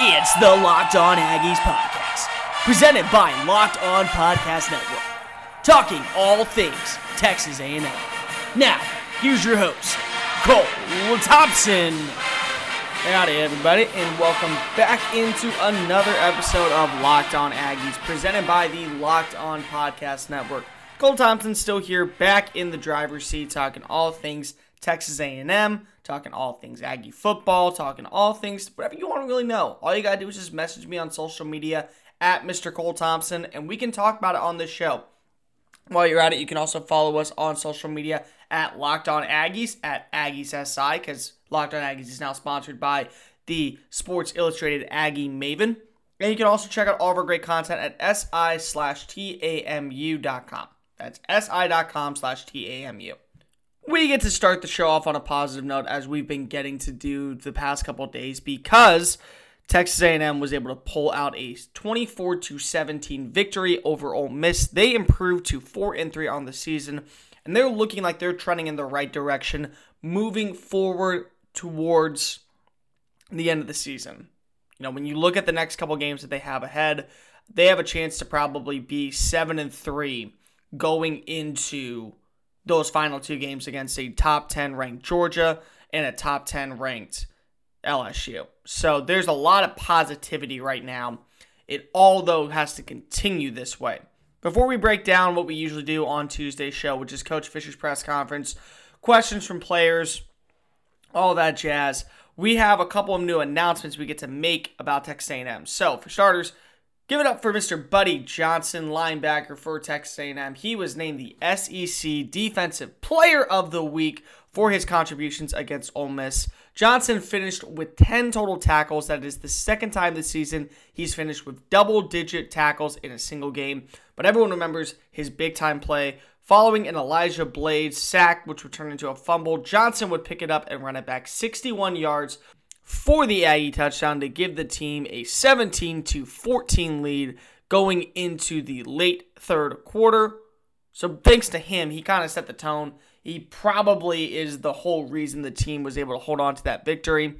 It's the Locked On Aggies podcast, presented by Locked On Podcast Network, talking all things Texas A&M. Now, here's your host, Cole Thompson. Howdy, everybody, and welcome back into another episode of Locked On Aggies, presented by the Locked On Podcast Network. Cole Thompson still here, back in the driver's seat, talking all things Texas A&M, talking all things Aggie football, talking all things whatever you want to really know. All you gotta do is just message me on social media at Mr. Cole Thompson, and we can talk about it on this show. While you're at it, you can also follow us on social media at Locked On Aggies at Aggies SI because Locked On Aggies is now sponsored by the Sports Illustrated Aggie Maven. And you can also check out all of our great content at si slash tamu.com. That's si.com slash tamu we get to start the show off on a positive note as we've been getting to do the past couple days because Texas A&M was able to pull out a 24 to 17 victory over Ole Miss. They improved to 4 and 3 on the season and they're looking like they're trending in the right direction moving forward towards the end of the season. You know, when you look at the next couple games that they have ahead, they have a chance to probably be 7 and 3 going into those final two games against a top 10 ranked Georgia and a top 10 ranked LSU. So there's a lot of positivity right now. It all, though, has to continue this way. Before we break down what we usually do on Tuesday's show, which is Coach Fisher's press conference, questions from players, all that jazz, we have a couple of new announcements we get to make about Texas A&M. So, for starters, Give it up for Mr. Buddy Johnson, linebacker for Texas A&M. He was named the SEC Defensive Player of the Week for his contributions against Ole Miss. Johnson finished with 10 total tackles. That is the second time this season he's finished with double digit tackles in a single game. But everyone remembers his big time play. Following an Elijah Blades sack, which would turn into a fumble, Johnson would pick it up and run it back 61 yards for the Aggie touchdown to give the team a 17 to 14 lead going into the late third quarter. So thanks to him, he kind of set the tone. He probably is the whole reason the team was able to hold on to that victory.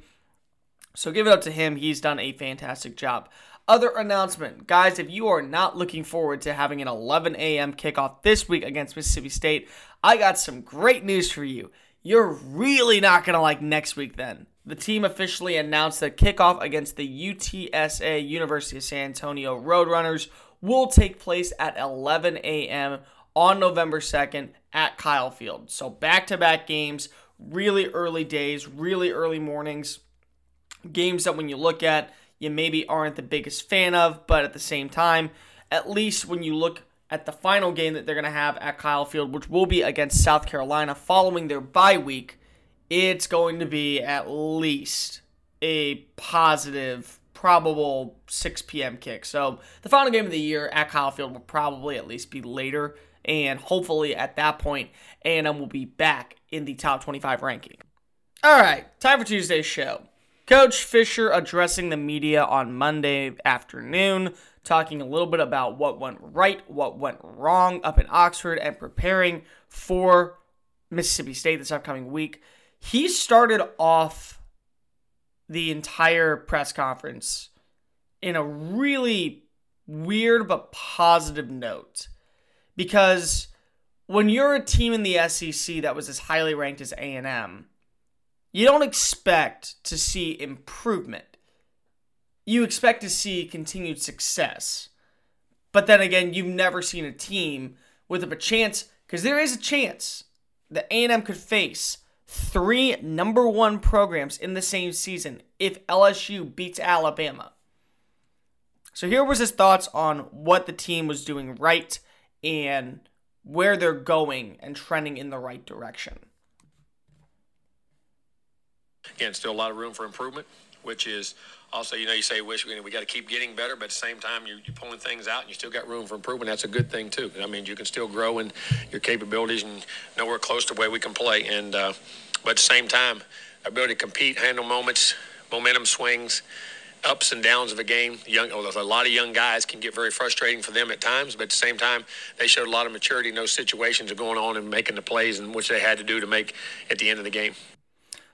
So give it up to him. He's done a fantastic job. Other announcement, guys, if you are not looking forward to having an 11 a.m. kickoff this week against Mississippi State, I got some great news for you. You're really not going to like next week then the team officially announced that kickoff against the UTSA University of San Antonio Roadrunners will take place at 11 a.m. on November 2nd at Kyle Field. So back to back games, really early days, really early mornings. Games that when you look at, you maybe aren't the biggest fan of, but at the same time, at least when you look at the final game that they're going to have at Kyle Field, which will be against South Carolina following their bye week it's going to be at least a positive, probable 6 p.m. kick. So the final game of the year at Kyle Field will probably at least be later, and hopefully at that point, A&M will be back in the top 25 ranking. All right, time for Tuesday's show. Coach Fisher addressing the media on Monday afternoon, talking a little bit about what went right, what went wrong up in Oxford, and preparing for Mississippi State this upcoming week he started off the entire press conference in a really weird but positive note because when you're a team in the SEC that was as highly ranked as A&M, you don't expect to see improvement. You expect to see continued success. But then again, you've never seen a team with a chance because there is a chance that A&M could face three number one programs in the same season if LSU beats Alabama. So here was his thoughts on what the team was doing right and where they're going and trending in the right direction. Again, still a lot of room for improvement, which is also, you know, you say, wish we, we got to keep getting better, but at the same time, you're, you're, pulling things out and you still got room for improvement. That's a good thing, too. I mean, you can still grow in your capabilities and nowhere close to where we can play. And, uh, but at the same time, ability to compete, handle moments, momentum swings, ups and downs of a game. Young, a lot of young guys can get very frustrating for them at times, but at the same time, they showed a lot of maturity in those situations of going on and making the plays and which they had to do to make at the end of the game.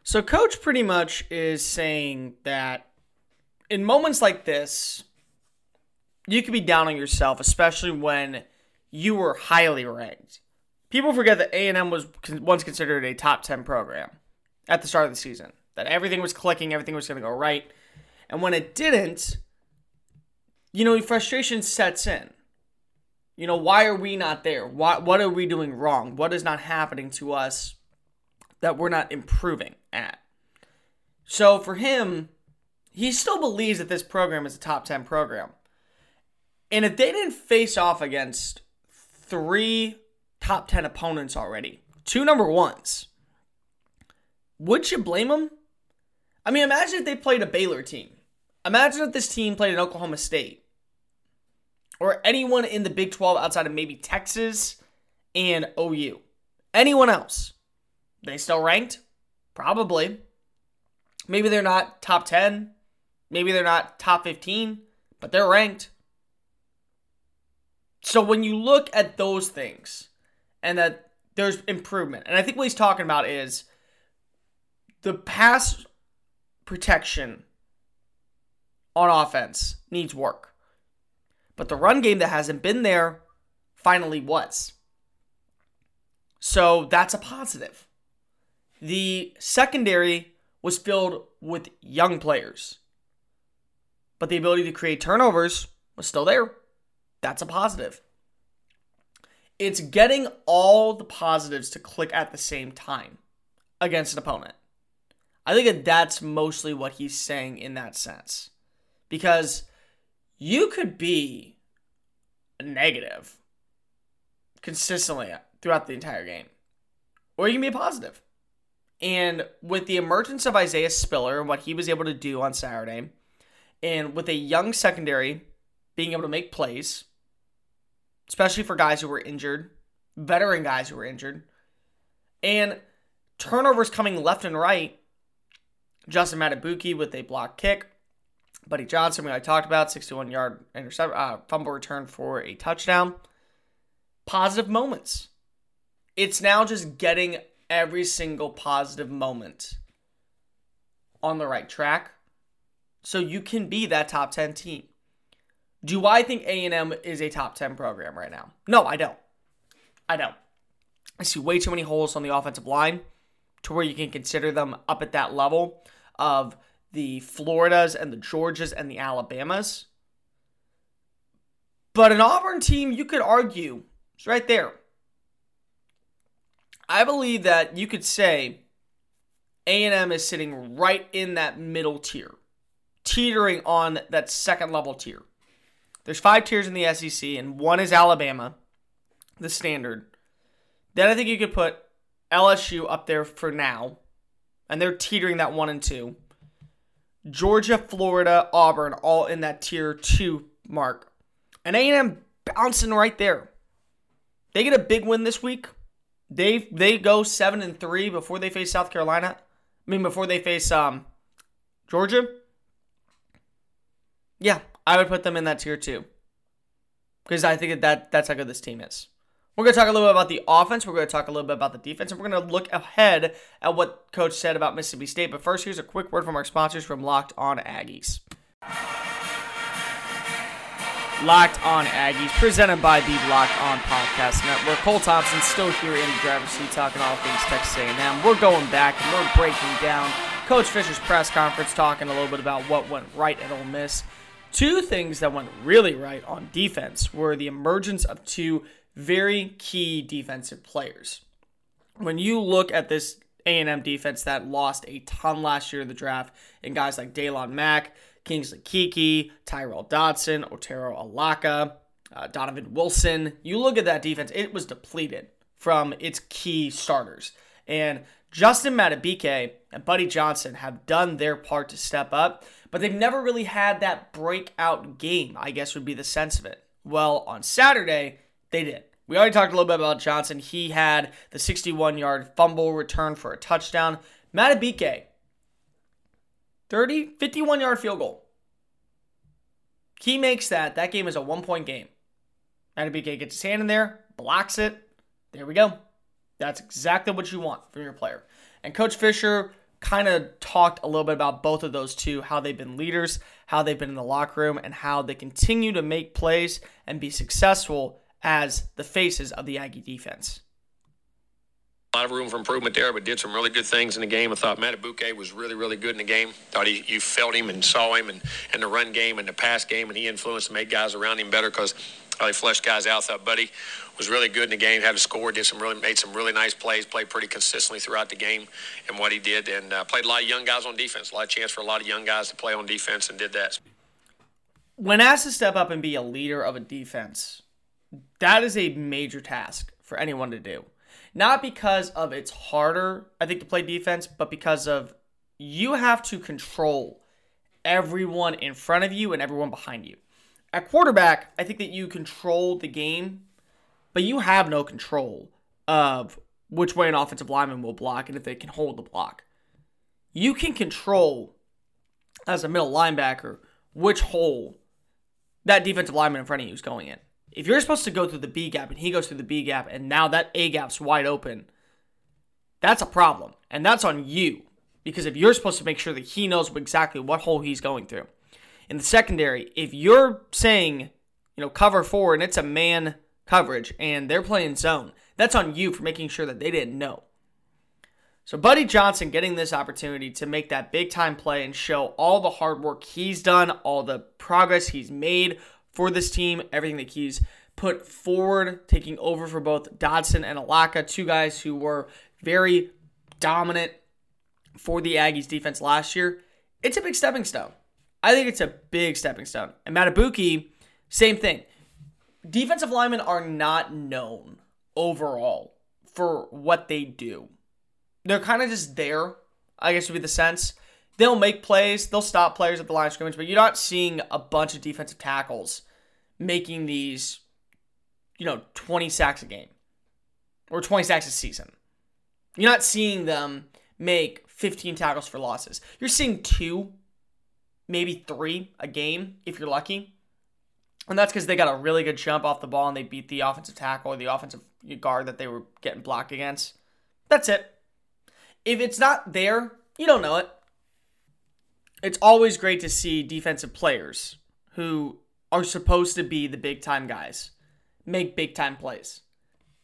So, coach pretty much is saying that in moments like this, you could be down on yourself, especially when you were highly ranked. People forget that A&M was once considered a top 10 program at the start of the season. That everything was clicking, everything was going to go right. And when it didn't, you know, frustration sets in. You know, why are we not there? Why, what are we doing wrong? What is not happening to us that we're not improving at? So for him, he still believes that this program is a top 10 program. And if they didn't face off against three top 10 opponents already, two number ones, would you blame them? I mean, imagine if they played a Baylor team. Imagine if this team played an Oklahoma State or anyone in the Big 12 outside of maybe Texas and OU. Anyone else. They still ranked? Probably. Maybe they're not top 10. Maybe they're not top 15, but they're ranked. So when you look at those things and that there's improvement, and I think what he's talking about is the pass protection on offense needs work. But the run game that hasn't been there finally was. So that's a positive. The secondary was filled with young players, but the ability to create turnovers was still there. That's a positive. It's getting all the positives to click at the same time against an opponent. I think that that's mostly what he's saying in that sense. Because you could be a negative consistently throughout the entire game, or you can be a positive. And with the emergence of Isaiah Spiller and what he was able to do on Saturday, and with a young secondary being able to make plays, especially for guys who were injured, veteran guys who were injured, and turnovers coming left and right. Justin Madubuike with a block kick. Buddy Johnson, we I talked about, 61 yard intercept, uh, fumble return for a touchdown. Positive moments. It's now just getting every single positive moment on the right track so you can be that top 10 team. Do I think A&M is a top 10 program right now? No, I don't. I don't. I see way too many holes on the offensive line to where you can consider them up at that level of the Floridas and the Georgias and the Alabamas. But an Auburn team, you could argue, is right there. I believe that you could say A&M is sitting right in that middle tier, teetering on that second level tier. There's five tiers in the SEC, and one is Alabama, the standard. Then I think you could put LSU up there for now, and they're teetering that one and two. Georgia, Florida, Auburn, all in that tier two mark, and A&M bouncing right there. They get a big win this week. They they go seven and three before they face South Carolina. I mean, before they face um Georgia. Yeah, I would put them in that tier two because I think that, that that's how good this team is. We're going to talk a little bit about the offense. We're going to talk a little bit about the defense, and we're going to look ahead at what Coach said about Mississippi State. But first, here's a quick word from our sponsors from Locked On Aggies. Locked On Aggies, presented by the Locked On Podcast Network. Cole Thompson still here in the driver's seat talking all things Texas A&M. We're going back and we're breaking down Coach Fisher's press conference, talking a little bit about what went right at Ole Miss. Two things that went really right on defense were the emergence of two very key defensive players. When you look at this A&M defense that lost a ton last year in the draft, and guys like Daylon Mack, Kingsley Keke, Tyrel Dodson, Otaro Alaka, uh, Donovan Wilson, you look at that defense, it was depleted from its key starters. And Justin Madubuike and Buddy Johnson have done their part to step up, but they've never really had that breakout game, I guess would be the sense of it. Well, on Saturday, they did. We already talked a little bit about Johnson. He had the 61 yard fumble return for a touchdown. Madubuike, 30, 51 yard field goal. He makes that. That game is a one point game. Madubuike gets his hand in there, blocks it. There we go. That's exactly what you want from your player. And Coach Fisher kind of talked a little bit about both of those two, how they've been leaders, how they've been in the locker room, and how they continue to make plays and be successful as the faces of the Aggie defense. A lot of room for improvement there, but did some really good things in the game. I thought Madubuike was really, really good in the game. Thought he, you felt him and saw him and in the run game and the pass game, and he influenced and made guys around him better because he flushed guys out. Thought Buddy was really good in the game, had a score, did some really, made some really nice plays, played pretty consistently throughout the game and what he did, and uh, played a lot of young guys on defense. A lot of chance for a lot of young guys to play on defense and did that. When asked to step up and be a leader of a defense, that is a major task for anyone to do. Not because of it's harder, I think, to play defense, but because of you have to control everyone in front of you and everyone behind you. At quarterback, I think that you control the game, but you have no control of which way an offensive lineman will block and if they can hold the block. You can control, as a middle linebacker, which hole that defensive lineman in front of you is going in. If you're supposed to go through the B gap and he goes through the B gap and now that A gap's wide open, that's a problem. And that's on you. Because if you're supposed to make sure that he knows exactly what hole he's going through. In the secondary, if you're saying, you know, cover four and it's a man coverage and they're playing zone, that's on you for making sure that they didn't know. So, Buddy Johnson getting this opportunity to make that big time play and show all the hard work he's done, all the progress he's made for this team, everything that he's put forward, taking over for both Dodson and Alaka, two guys who were very dominant for the Aggies defense last year. It's a big stepping stone. I think it's a big stepping stone. And Madubuike, same thing. Defensive linemen are not known overall for what they do. They're kind of just there, I guess would be the sense they'll make plays, they'll stop players at the line of scrimmage, but you're not seeing a bunch of defensive tackles making these, you know, 20 sacks a game or 20 sacks a season. You're not seeing them make 15 tackles for losses. You're seeing two, maybe three a game if you're lucky. And that's because they got a really good jump off the ball and they beat the offensive tackle or the offensive guard that they were getting blocked against. That's it. If it's not there, you don't know it it's always great to see defensive players who are supposed to be the big time guys make big time plays.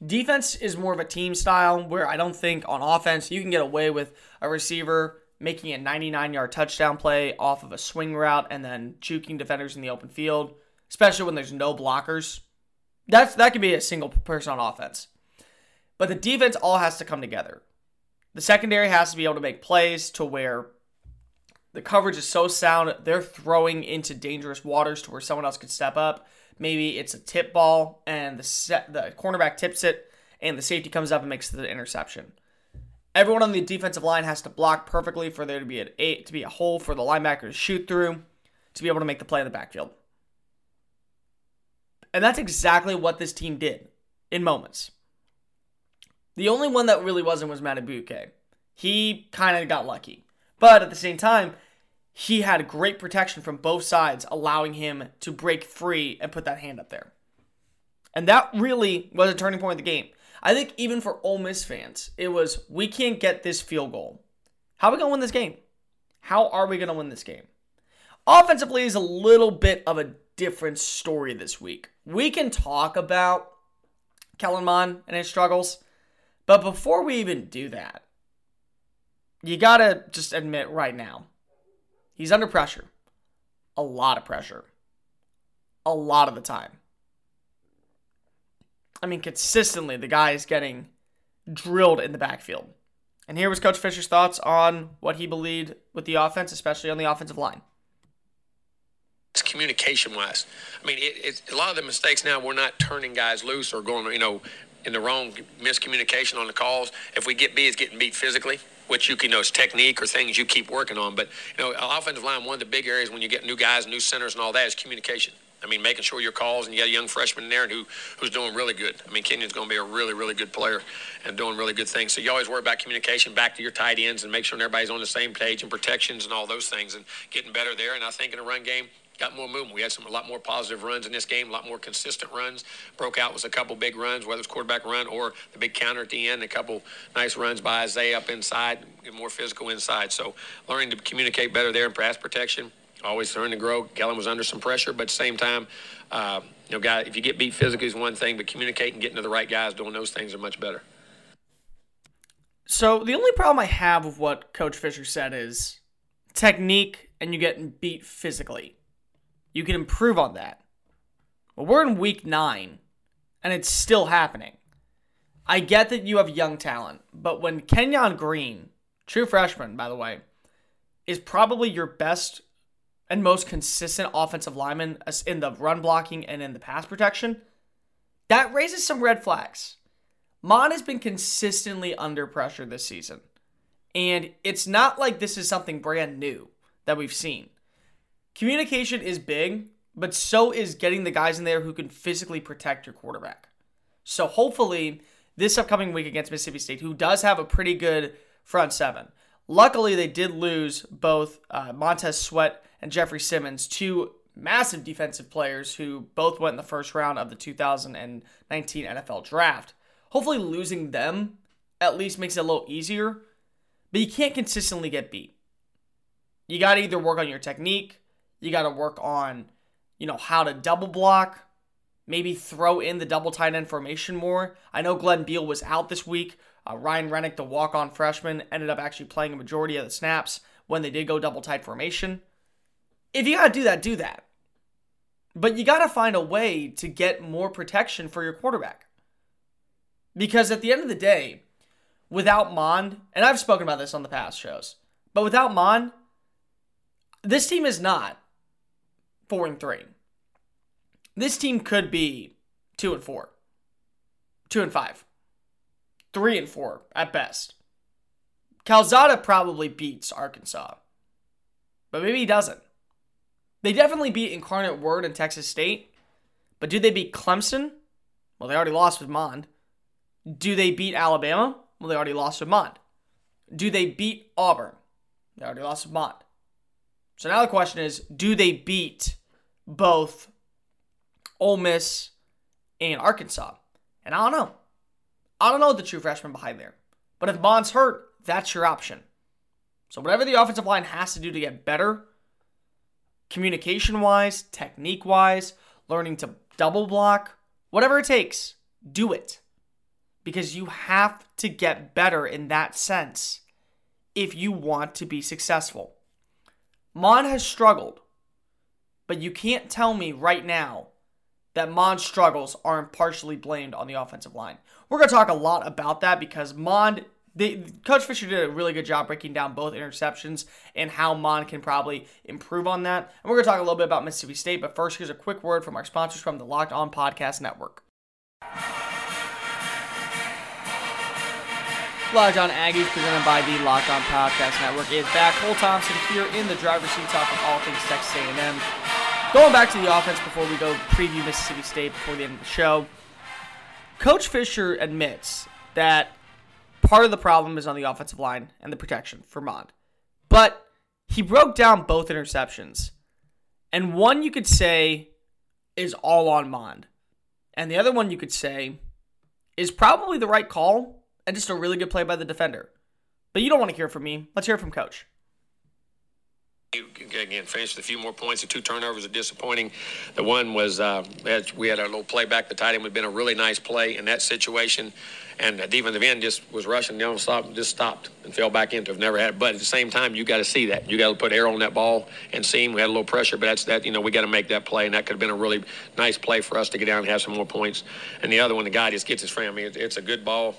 Defense is more of a team style where I don't think on offense you can get away with a receiver making a 99 yard touchdown play off of a swing route and then juking defenders in the open field, especially when there's no blockers. That's that could be a single person on offense. But the defense all has to come together. The secondary has to be able to make plays to where the coverage is so sound, they're throwing into dangerous waters to where someone else could step up. Maybe it's a tip ball and the set, the cornerback tips it and the safety comes up and makes the interception. Everyone on the defensive line has to block perfectly for there to be an eight to be a hole for the linebacker to shoot through to be able to make the play in the backfield. And that's exactly what this team did in moments. The only one that really wasn't was Madubuike. He kind of got lucky. But at the same time, he had great protection from both sides, allowing him to break free and put that hand up there. And that really was a turning point of the game. I think even for Ole Miss fans, it was we can't get this field goal. How are we going to win this game? How are we going to win this game? Offensively is a little bit of a different story this week. We can talk about Kellen Mond and his struggles, but before we even do that, you got to just admit right now He's under pressure. A lot of pressure. A lot of the time. I mean, consistently, the guy is getting drilled in the backfield. And here was Coach Fisher's thoughts on what he believed with the offense, especially on the offensive line. It's communication wise. I mean, it, a lot of the mistakes now, we're not turning guys loose or going, you know, in the wrong miscommunication on the calls. If we get beat, it's getting beat physically which you can know is technique or things you keep working on. But you know, offensive line, one of the big areas when you get new guys, new centers, and all that is communication. I mean, making sure your calls, and you got a young freshman in there who who's doing really good. I mean, Kenyon's going to be a really, really good player and doing really good things. So you always worry about communication back to your tight ends and make sure everybody's on the same page and protections and all those things and getting better there. And I think in a run game, got more movement. We had some a lot more positive runs in this game, a lot more consistent runs. Broke out with a couple big runs, whether it's quarterback run or the big counter at the end. A couple nice runs by Isaiah up inside, more physical inside. So learning to communicate better there in pass protection. Always learning to grow. Kellen was under some pressure, but at the same time, uh, you know, guy, if you get beat physically is one thing, but communicating, getting to the right guys, doing those things are much better. So the only problem I have with what Coach Fisher said is technique and you getting beat physically. You can improve on that. But we're in week nine and it's still happening. I get that you have young talent, but when Kenyon Green, true freshman, by the way, is probably your best and most consistent offensive lineman in the run blocking and in the pass protection, that raises some red flags. Mond has been consistently under pressure this season. And it's not like this is something brand new that we've seen. Communication is big, but so is getting the guys in there who can physically protect your quarterback. So hopefully, this upcoming week against Mississippi State, who does have a pretty good front seven. Luckily, they did lose both uh, Montez Sweat and Jeffrey Simmons, two massive defensive players who both went in the first round of the 2019 NFL draft. Hopefully, losing them at least makes it a little easier, but you can't consistently get beat. You got to either work on your technique, you got to work on, you know, how to double block, maybe throw in the double tight end formation more. I know Glenn Beal was out this week. Uh, Ryan Rennick, the walk on freshman, ended up actually playing a majority of the snaps when they did go double tight formation. If you got to do that, do that. But you got to find a way to get more protection for your quarterback. Because at the end of the day, without Mond, and I've spoken about this on the past shows, but without Mond, this team is not four and three. This team could be two and four, two and five, three and four at best. Calzada probably beats Arkansas, but maybe he doesn't. They definitely beat Incarnate Word and Texas State, but do they beat Clemson? Well, they already lost with Mond. Do they beat Alabama? Well, they already lost to Mond. Do they beat Auburn? They already lost to Mond. So now the question is, do they beat both Ole Miss and Arkansas? And I don't know. I don't know the true freshman behind there. But if Mond's hurt, that's your option. So whatever the offensive line has to do to get better, communication wise, technique wise, learning to double block, whatever it takes, do it because you have to get better in that sense if you want to be successful. Mond has struggled, but you can't tell me right now that Mond's struggles aren't partially blamed on the offensive line. We're going to talk a lot about that because Mond, the, Coach Fisher did a really good job breaking down both interceptions and how Mond can probably improve on that. And we're going to talk a little bit about Mississippi State, but first, here's a quick word from our sponsors from the Locked On Podcast Network. Locked On Aggies, presented by the Locked On Podcast Network, is back. Cole Thompson here in the driver's seat talking all things Texas A&M. Going back to the offense before we go preview Mississippi State before the end of the show. Coach Fisher admits that part of the problem is on the offensive line and the protection for Mond. But he broke down both interceptions. And one you could say is all on Mond. And the other one you could say is probably the right call and just a really good play by the defender. But you don't want to hear from me. Let's hear from Coach. Again, finished with a few more points. The two turnovers are disappointing. The one was uh, we had a little play back. The tight end would have been a really nice play in that situation, and the defensive end just was rushing down, stop, just stopped and fell back into. Have never had. It. But at the same time, you got to see that. You got to put air on that ball and see him. We had a little pressure, but that's that. You know, we got to make that play, and that could have been a really nice play for us to get down and have some more points. And the other one, the guy just gets his frame. I mean, it's a good ball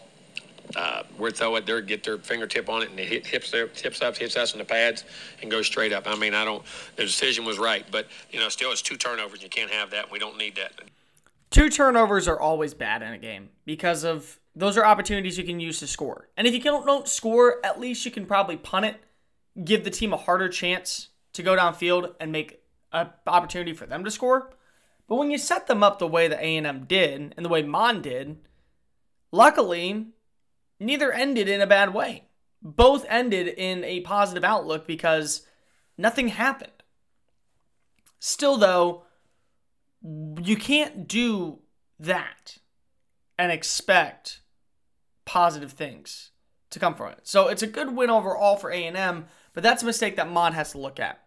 uh, we throw it there, get their fingertip on it, and it hit, hips there, tips up, hits us in the pads, and goes straight up. I mean, I don't. The decision was right, but you know, still, it's two turnovers. You can't have that. We don't need that. Two turnovers are always bad in a game because of those are opportunities you can use to score. And if you don't, don't score, at least you can probably punt it, give the team a harder chance to go downfield and make an opportunity for them to score. But when you set them up the way that A&M did and the way Mond did, luckily neither ended in a bad way. Both ended in a positive outlook because nothing happened. Still, though, you can't do that and expect positive things to come from it. So it's a good win overall for A&M, but that's a mistake that Mond has to look at.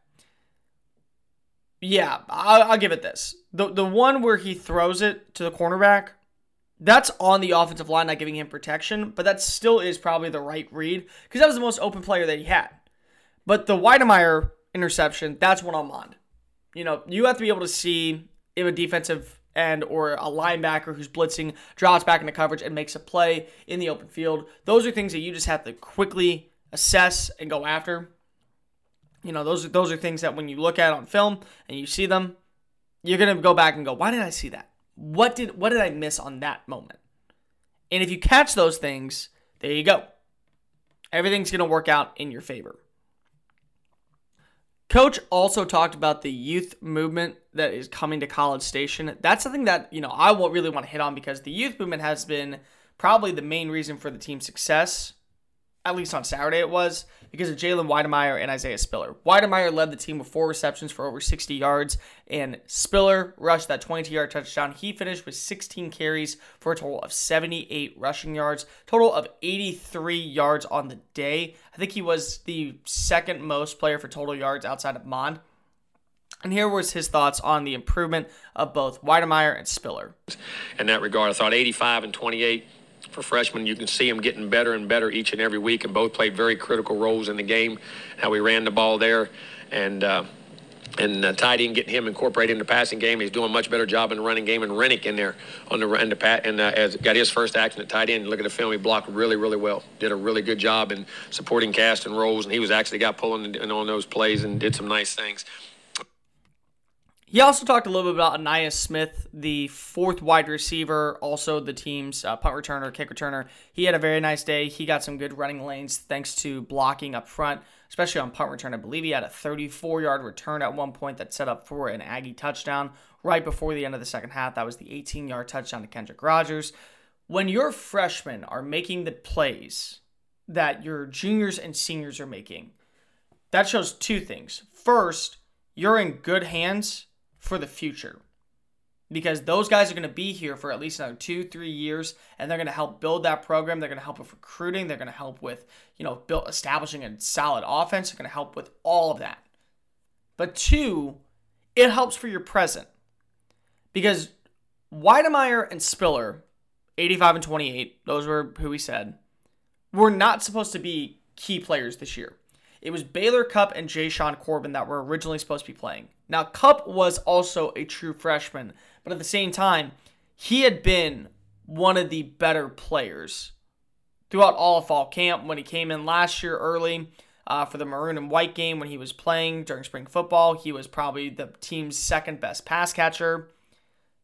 Yeah, I'll, I'll give it this. The the one where he throws it to the cornerback, that's on the offensive line, not giving him protection, but that still is probably the right read because that was the most open player that he had. But the Wydermyer interception, that's one on Mond. You know, you have to be able to see if a defensive end or a linebacker who's blitzing drops back into coverage and makes a play in the open field. Those are things that you just have to quickly assess and go after. You know, those are those are things that when you look at on film and you see them, you're gonna go back and go, why did I see that? What did what did I miss on that moment? And if you catch those things, there you go. Everything's gonna work out in your favor. Coach also talked about the youth movement that is coming to College Station. That's something that, you know, I won't really want to hit on because the youth movement has been probably the main reason for the team's success. At least on Saturday it was because of Jalen Wydermyer and Isaiah Spiller. Wydermyer led the team with four receptions for over 60 yards, and Spiller rushed that 22 yard touchdown. He finished with 16 carries for a total of 78 rushing yards, total of 83 yards on the day. I think he was the second most player for total yards outside of Mond. And here was his thoughts on the improvement of both Wydermyer and Spiller. In that regard, I thought 85 and 28 for freshmen. You can see them getting better and better each and every week, and both played very critical roles in the game. How we ran the ball there, and uh, and uh, tight end getting him incorporated in the passing game. He's doing a much better job in the running game, and Rennick in there on the run the pat and uh, as got his first action at tight end. Look at the film; he blocked really, really well. Did a really good job in supporting cast and rolls, and he was actually got pulling on those plays and did some nice things. He also talked a little bit about Ainias Smith, the fourth wide receiver, also the team's uh, punt returner, kick returner. He had a very nice day. He got some good running lanes thanks to blocking up front, especially on punt return. I believe he had a 34 yard return at one point that set up for an Aggie touchdown right before the end of the second half. That was the 18 yard touchdown to Kendrick Rogers. When your freshmen are making the plays that your juniors and seniors are making, that shows two things. First, you're in good hands for the future because those guys are going to be here for at least another two, three years, and they're going to help build that program. They're going to help with recruiting. They're going to help with, you know, build establishing a solid offense. They're going to help with all of that. But two, it helps for your present because Wydermyer and Spiller, 85 and 28, those were who we said, were not supposed to be key players this year. It was Baylor Cupp and Jashaun Corbin that were originally supposed to be playing. Now, Cupp was also a true freshman, but at the same time, he had been one of the better players throughout all of fall camp when he came in last year early uh, for the maroon and white game when he was playing during spring football. He was probably the team's second best pass catcher.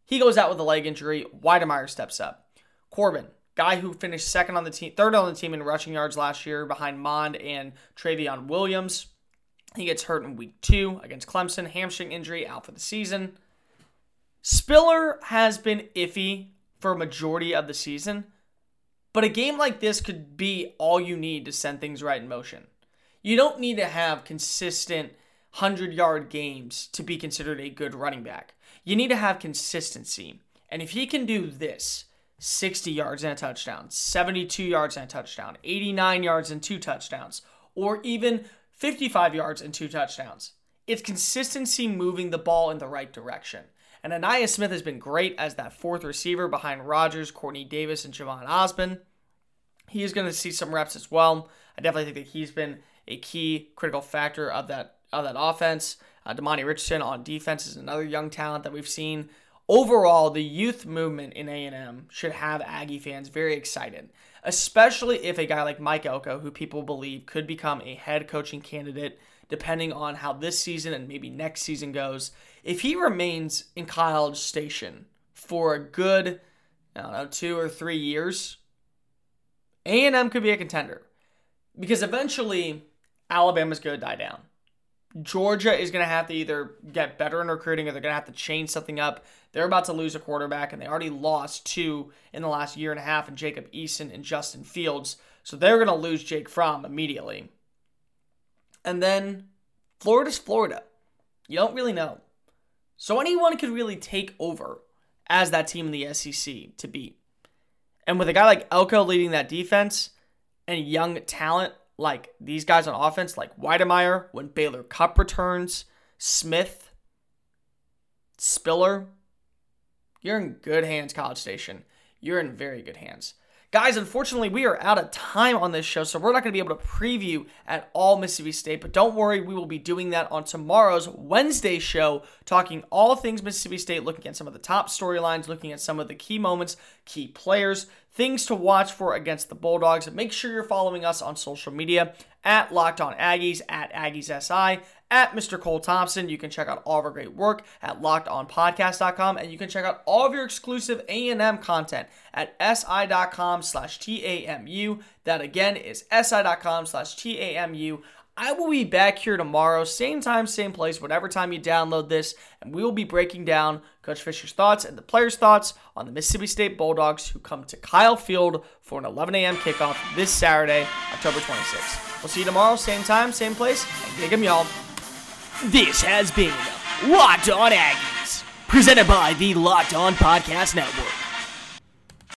He goes out with a leg injury. Wydermyer steps up. Corbin, guy who finished second on the team, third on the team in rushing yards last year behind Mond and Trayveon Williams. He gets hurt in week two against Clemson, hamstring injury, out for the season. Spiller has been iffy for a majority of the season, but a game like this could be all you need to send things right in motion. You don't need to have consistent 100 yard games to be considered a good running back. You need to have consistency. And if he can do this, 60 yards and a touchdown, 72 yards and a touchdown, 89 yards and two touchdowns, or even 55 yards and two touchdowns. It's consistency moving the ball in the right direction. And Ainias Smith has been great as that fourth receiver behind Rogers, Quartney Davis, and Jhamon Ausbon. He is going to see some reps as well. I definitely think that he's been a key critical factor of that of that offense. Uh, Demani Richardson on defense is another young talent that we've seen overall, the youth movement in A&M should have Aggie fans very excited, especially if a guy like Mike Elko, who people believe could become a head coaching candidate depending on how this season and maybe next season goes, if he remains in College Station for a good, I don't know, two or three years, A&M could be a contender because eventually Alabama's going to die down. Georgia is going to have to either get better in recruiting or they're going to have to change something up. They're about to lose a quarterback, and they already lost two in the last year and a half in Jacob Eason and Justin Fields. So they're going to lose Jake Fromm immediately. And then Florida's Florida. You don't really know. So anyone could really take over as that team in the SEC to beat. And with a guy like Elko leading that defense and young talent like these guys on offense, like Wydermyer, when Baylor Cupp returns, Smith, Spiller, you're in good hands, College Station. You're in very good hands. Guys, unfortunately, we are out of time on this show, so we're not going to be able to preview at all Mississippi State. But don't worry, we will be doing that on tomorrow's Wednesday show, talking all things Mississippi State, looking at some of the top storylines, looking at some of the key moments, key players, things to watch for against the Bulldogs. Make sure you're following us on social media at Locked On Aggies, at Aggies SI, at Mr. Cole Thompson. You can check out all of our great work at lockedonpodcast.com, and you can check out all of your exclusive A&M content at si.com slash TAMU. That again is si.com slash TAMU. I will be back here tomorrow, same time, same place, whatever time you download this, and we will be breaking down Coach Fisher's thoughts and the players' thoughts on the Mississippi State Bulldogs who come to Kyle Field for an 11 a.m. kickoff this Saturday, October 26th. We'll see you tomorrow, same time, same place, and gig 'em, y'all. This has been Locked On Aggies, presented by the Locked On Podcast Network.